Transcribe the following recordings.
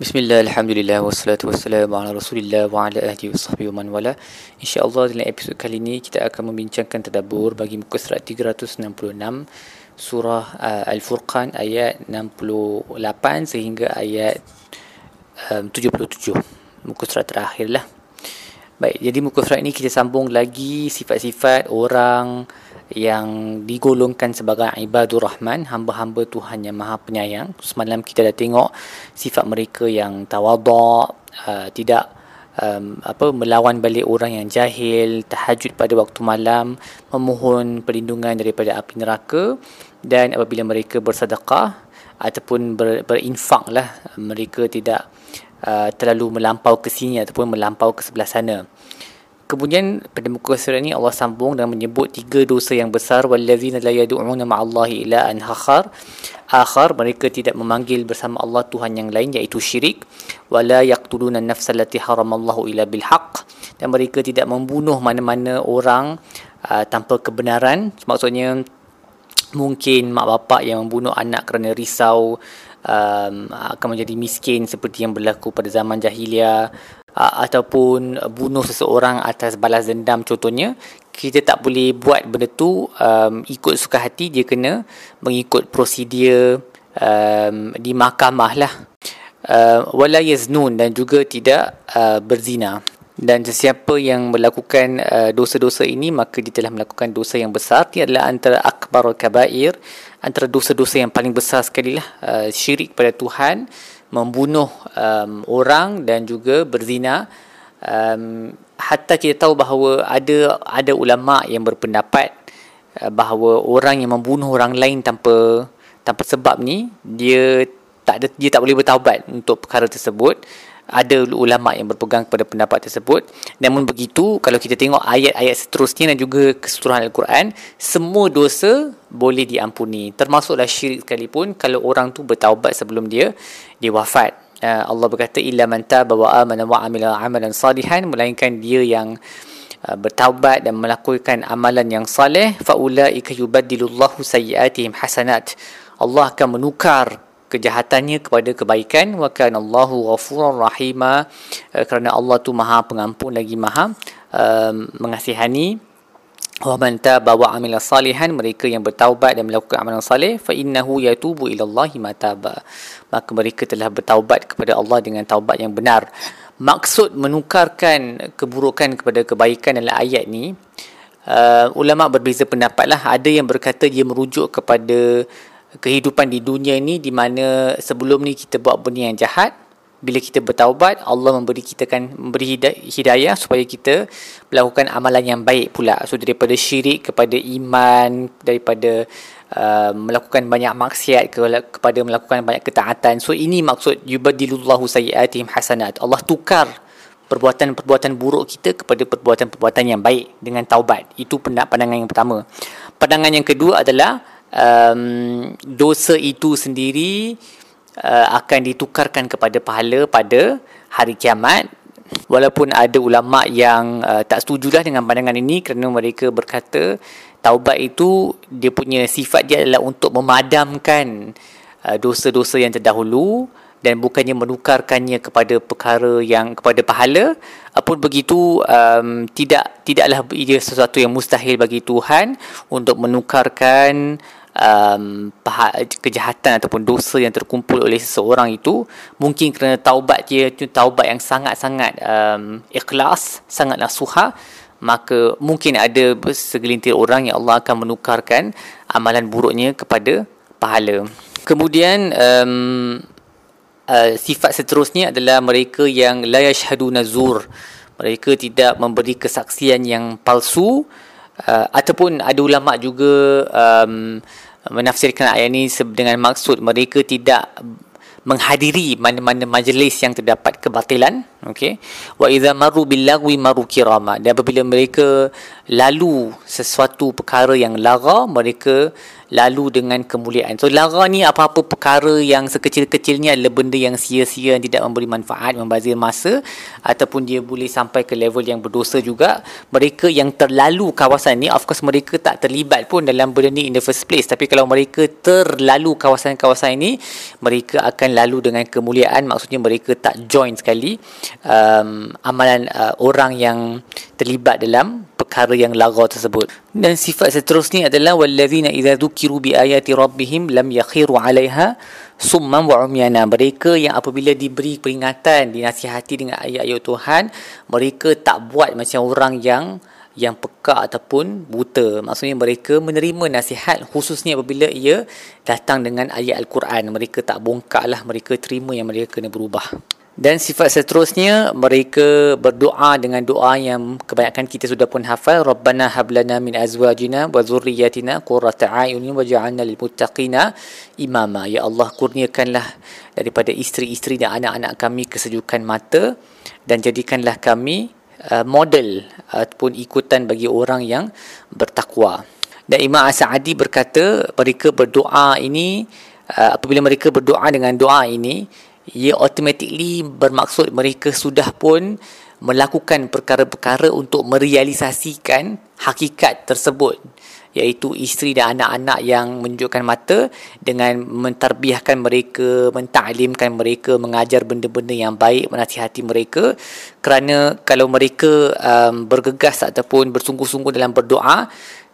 Bismillah, Alhamdulillah, wassalatu wassalamu ala rasulillah wa ala ahli wa sahbihi wa man wala. InsyaAllah dalam episod kali ini kita akan membincangkan tadabur bagi muka surat 366 Surah uh, Al-Furqan ayat 68 sehingga ayat um, 77 Muka surat terakhir lah Baik, jadi muka surat ini kita sambung lagi sifat-sifat orang yang digolongkan sebagai ibadur rahman hamba-hamba Tuhan yang maha penyayang. Semalam kita dah tengok sifat mereka yang tawaduk uh, tidak um, apa melawan balik orang yang jahil tahajud pada waktu malam memohon perlindungan daripada api neraka dan apabila mereka bersedekah ataupun ber, berinfak lah mereka tidak uh, terlalu melampau ke sini ataupun melampau ke sebelah sana Kemudian pada muka surat ini Allah sambung dan menyebut tiga dosa yang besar wallazina la yad'una ma'allahi ila an hakhar. Akhar mereka tidak memanggil bersama Allah Tuhan yang lain iaitu syirik. Wala yaqtuluna an-nafsa allati haramallahu ila bil haqq dan mereka tidak membunuh mana-mana orang uh, tanpa kebenaran. Maksudnya mungkin mak bapak yang membunuh anak kerana risau um, akan menjadi miskin seperti yang berlaku pada zaman jahiliah ataupun bunuh seseorang atas balas dendam contohnya kita tak boleh buat benda tu um, ikut suka hati dia kena mengikut prosedur um, di mahkamah lah. Uh, wala yaznun dan juga tidak uh, berzina. Dan sesiapa yang melakukan uh, dosa-dosa ini maka dia telah melakukan dosa yang besar. Dia adalah antara akbar kabair antara dosa-dosa yang paling besar sekali lah uh, syirik pada Tuhan membunuh um, orang dan juga berzina. Um, hatta kita tahu bahawa ada ada ulama yang berpendapat uh, bahawa orang yang membunuh orang lain tanpa tanpa sebab ni dia tak ada dia tak boleh bertaubat untuk perkara tersebut ada ulama yang berpegang pada pendapat tersebut. Namun begitu kalau kita tengok ayat-ayat seterusnya dan juga keseluruhan al-Quran semua dosa boleh diampuni. Termasuklah syirik sekalipun kalau orang tu bertaubat sebelum dia dia wafat. Uh, Allah berkata illa man taba wa amana wa amila amalan salihan melainkan dia yang uh, bertaubat dan melakukan amalan yang saleh. Faulaika yubaddilullahu sayyiatihim hasanat. Allah akan menukar kejahatannya kepada kebaikan. Wa kana Allahu ghafurur rahima. Uh, kerana Allah tu Maha Pengampun lagi Maha uh, mengasihani. Wa man taba wa amila salihan mereka yang bertaubat dan melakukan amalan saleh fa innahu yatubu ila Allah mataba maka mereka telah bertaubat kepada Allah dengan taubat yang benar. Maksud menukarkan keburukan kepada kebaikan dalam ayat ni uh, ulama berbeza pendapat lah. Ada yang berkata dia merujuk kepada kehidupan di dunia ini di mana sebelum ni kita buat benda yang jahat bila kita bertaubat Allah memberi kita kan memberi hidayah supaya kita melakukan amalan yang baik pula. So daripada syirik kepada iman daripada uh, melakukan banyak maksiat ke, kepada melakukan banyak ketaatan. So ini maksud yubadilullahu sayyiatihim hasanat. Allah tukar perbuatan-perbuatan buruk kita kepada perbuatan-perbuatan yang baik dengan taubat. Itu pandangan yang pertama. Pandangan yang kedua adalah um, dosa itu sendiri uh, akan ditukarkan kepada pahala pada hari kiamat. Walaupun ada ulama yang uh, tak setujulah dengan pandangan ini kerana mereka berkata taubat itu dia punya sifat dia adalah untuk memadamkan uh, dosa-dosa yang terdahulu dan bukannya menukarkannya kepada perkara yang kepada pahala. Apun begitu um, tidak tidaklah ia sesuatu yang mustahil bagi Tuhan untuk menukarkan um, kejahatan ataupun dosa yang terkumpul oleh seseorang itu mungkin kerana taubat dia itu taubat yang sangat-sangat um, ikhlas sangatlah suha maka mungkin ada segelintir orang yang Allah akan menukarkan amalan buruknya kepada pahala. Kemudian um, uh, sifat seterusnya adalah mereka yang la yashhaduna zur. Mereka tidak memberi kesaksian yang palsu uh, ataupun ada ulama juga um, menafsirkan ayat ini dengan maksud mereka tidak menghadiri mana-mana majlis yang terdapat kebatilan okey? Wa idza maru bil lagwi maru kirama. Dan apabila mereka lalu sesuatu perkara yang lara mereka lalu dengan kemuliaan. So lara ni apa-apa perkara yang sekecil-kecilnya adalah benda yang sia-sia yang tidak memberi manfaat, membazir masa ataupun dia boleh sampai ke level yang berdosa juga. Mereka yang terlalu kawasan ni of course mereka tak terlibat pun dalam benda ni in the first place tapi kalau mereka terlalu kawasan-kawasan ini mereka akan lalu dengan kemuliaan maksudnya mereka tak join sekali um, amalan uh, orang yang terlibat dalam perkara yang lara tersebut. Dan sifat seterusnya adalah wallazina idza dzukiru bi ayati rabbihim lam yakhiru 'alaiha summan wa umyana. Mereka yang apabila diberi peringatan, dinasihati dengan ayat-ayat Tuhan, mereka tak buat macam orang yang yang peka ataupun buta. Maksudnya mereka menerima nasihat khususnya apabila ia datang dengan ayat Al-Quran. Mereka tak bongkak lah, mereka terima yang mereka kena berubah. Dan sifat seterusnya mereka berdoa dengan doa yang kebanyakan kita sudah pun hafal Rabbana hablana min azwajina wa zurriyatina qurrata a'yunin waj'alna lil muttaqina imama ya Allah kurniakanlah daripada isteri-isteri dan anak-anak kami kesejukan mata dan jadikanlah kami uh, model ataupun ikutan bagi orang yang bertakwa. Dan Imam As-Sa'adi berkata mereka berdoa ini uh, apabila mereka berdoa dengan doa ini ia automatically bermaksud mereka sudah pun melakukan perkara-perkara untuk merealisasikan hakikat tersebut iaitu isteri dan anak-anak yang menunjukkan mata dengan mentarbiahkan mereka, mentaklimkan mereka, mengajar benda-benda yang baik, menasihati mereka. Kerana kalau mereka um, bergegas ataupun bersungguh-sungguh dalam berdoa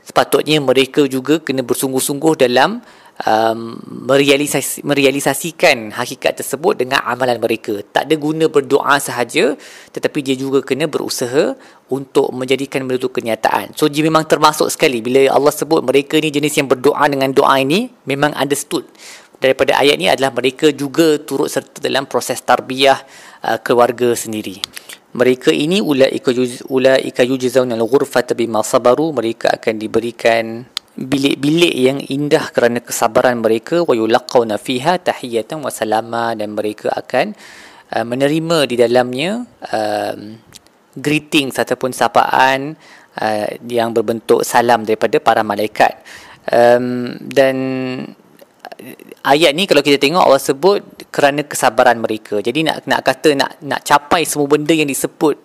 sepatutnya mereka juga kena bersungguh-sungguh dalam um, merealisasi, merealisasikan hakikat tersebut dengan amalan mereka. Tak ada guna berdoa sahaja tetapi dia juga kena berusaha untuk menjadikan benda itu kenyataan. So dia memang termasuk sekali bila Allah sebut mereka ni jenis yang berdoa dengan doa ini memang understood. Daripada ayat ni adalah mereka juga turut serta dalam proses tarbiyah uh, keluarga sendiri. Mereka ini ulaika ulaika yujzauna al-ghurfata bima sabaru. Mereka akan diberikan bilik-bilik yang indah kerana kesabaran mereka. Wa yulaqawna fiha tahiyatan wa salama. Dan mereka akan uh, menerima di dalamnya uh, greetings ataupun sapaan uh, yang berbentuk salam daripada para malaikat. Um, dan uh, ayat ni kalau kita tengok Allah sebut kerana kesabaran mereka. Jadi nak nak kata nak nak capai semua benda yang disebut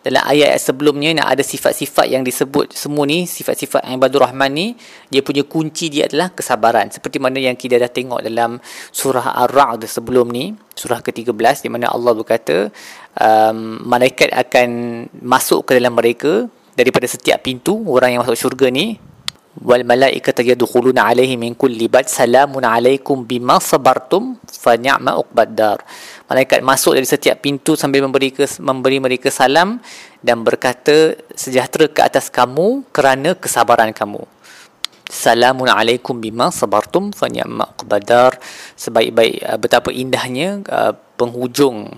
dalam ayat sebelumnya nak ada sifat-sifat yang disebut semua ni sifat-sifat ibadur rahman ni dia punya kunci dia adalah kesabaran. Seperti mana yang kita dah tengok dalam surah ar-ra'd sebelum ni surah ke-13 di mana Allah berkata um, malaikat akan masuk ke dalam mereka daripada setiap pintu orang yang masuk syurga ni wal malaikatu yadkhuluna alaihi min kulli bab salamun alaikum bima sabartum fa ni'ma uqbaddar malaikat masuk dari setiap pintu sambil memberi ke, memberi mereka salam dan berkata sejahtera ke atas kamu kerana kesabaran kamu. Salamun alaikum bima sabartum fa ni'ma uqbaddar sebaik-baik uh, betapa indahnya uh, penghujung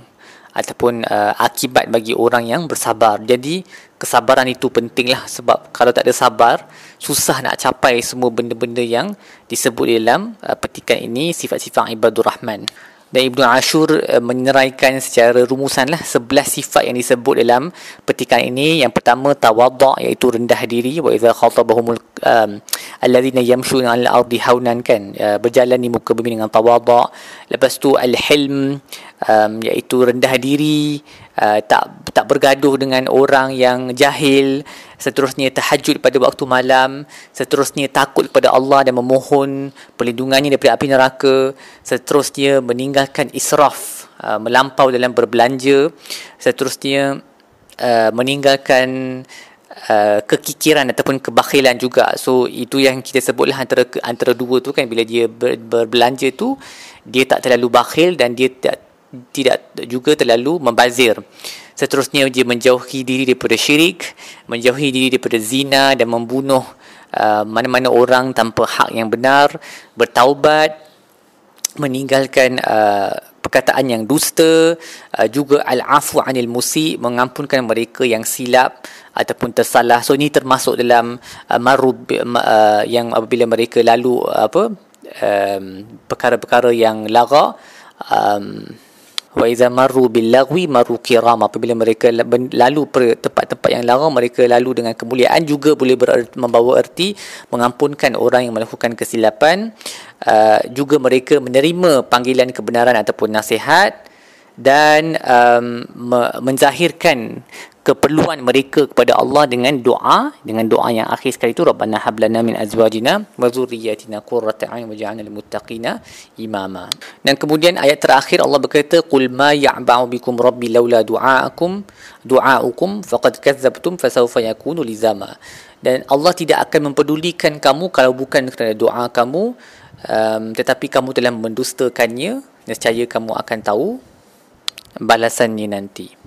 ataupun uh, akibat bagi orang yang bersabar. Jadi kesabaran itu pentinglah sebab kalau tak ada sabar susah nak capai semua benda-benda yang disebut dalam uh, petikan ini sifat-sifat ibadur rahman. Dan Ibnu Ashur uh, menyeraikan secara rumusan lah sebelas sifat yang disebut dalam petikan ini. Yang pertama tawadda iaitu rendah diri. Wa idza khatabahumul um, alladhina yamshuna 'alal ardi haunan kan? Uh, berjalan di muka bumi dengan tawadda lepas tu al-hilm um, iaitu rendah diri. Uh, tak tak bergaduh dengan orang yang jahil seterusnya tahajud pada waktu malam. Seterusnya takut kepada Allah dan memohon perlindungannya daripada api neraka. Seterusnya meninggalkan israf uh, melampau dalam berbelanja. Seterusnya uh, meninggalkan Uh, kekikiran ataupun kebakhilan juga. So itu yang kita sebutlah antara antara dua tu kan. Bila dia ber, berbelanja tu dia tak terlalu bakhil dan dia tak tidak juga terlalu membazir. Seterusnya dia menjauhi diri daripada syirik, menjauhi diri daripada zina dan membunuh uh, mana-mana orang tanpa hak yang benar, bertaubat, meninggalkan uh, perkataan yang dusta, uh, juga al-afu anil musi, mengampunkan mereka yang silap ataupun tersalah. So ini termasuk dalam uh, marub uh, yang apabila mereka lalu uh, apa um, perkara-perkara yang lara um, wa iza marru bil lagwi marru kirama. Apabila mereka lalu per tempat-tempat yang larang mereka lalu dengan kemuliaan juga boleh bererti, membawa erti mengampunkan orang yang melakukan kesilapan. Uh, juga mereka menerima panggilan kebenaran ataupun nasihat dan um, me- menzahirkan keperluan mereka kepada Allah dengan doa dengan doa yang akhir sekali itu rabbana hablana min azwajina wa dhurriyyatina qurrata a'yun waj'alna lil muttaqina imama. Dan kemudian ayat terakhir Allah berkata qul ma ya'ba'u bikum rabbi laula du'aakum du'aukum faqad kadzdzabtum fasawfa yakunu lizama. Dan Allah tidak akan mempedulikan kamu kalau bukan kerana doa kamu um, tetapi kamu telah mendustakannya nescaya kamu akan tahu balasannya nanti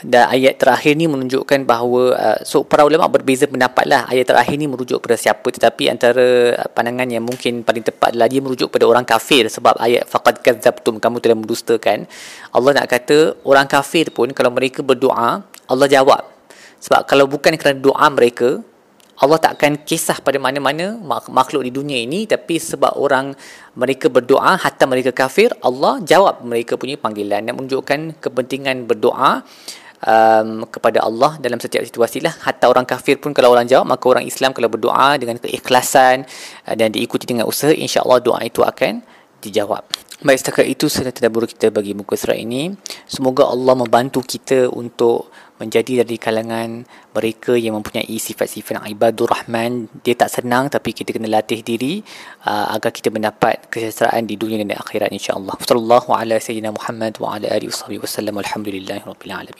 dan ayat terakhir ni menunjukkan bahawa uh, so para ulama berbeza pendapat lah. Ayat terakhir ni merujuk kepada siapa tetapi antara uh, pandangan yang mungkin paling tepat adalah dia merujuk kepada orang kafir. Sebab ayat faqad kadzabtum kamu telah mendustakan. Allah nak kata orang kafir pun kalau mereka berdoa Allah jawab. Sebab kalau bukan kerana doa mereka Allah tak akan kisah pada mana-mana makhluk di dunia ini. Tapi sebab orang mereka berdoa hatta mereka kafir Allah jawab mereka punya panggilan. Dan menunjukkan kepentingan berdoa um, kepada Allah dalam setiap situasi lah hatta orang kafir pun kalau orang jawab maka orang Islam kalau berdoa dengan keikhlasan uh, dan diikuti dengan usaha insya-Allah doa itu akan dijawab Baik setakat itu sudah tadabbur kita bagi muka surat ini. Semoga Allah membantu kita untuk menjadi dari kalangan mereka yang mempunyai sifat-sifat ibadur rahman. Dia tak senang tapi kita kena latih diri uh, agar kita mendapat kesejahteraan di dunia dan akhirat insya-Allah. Sallallahu ala sayyidina Muhammad wa ala alihi wasallam. Alhamdulillahirabbil alamin.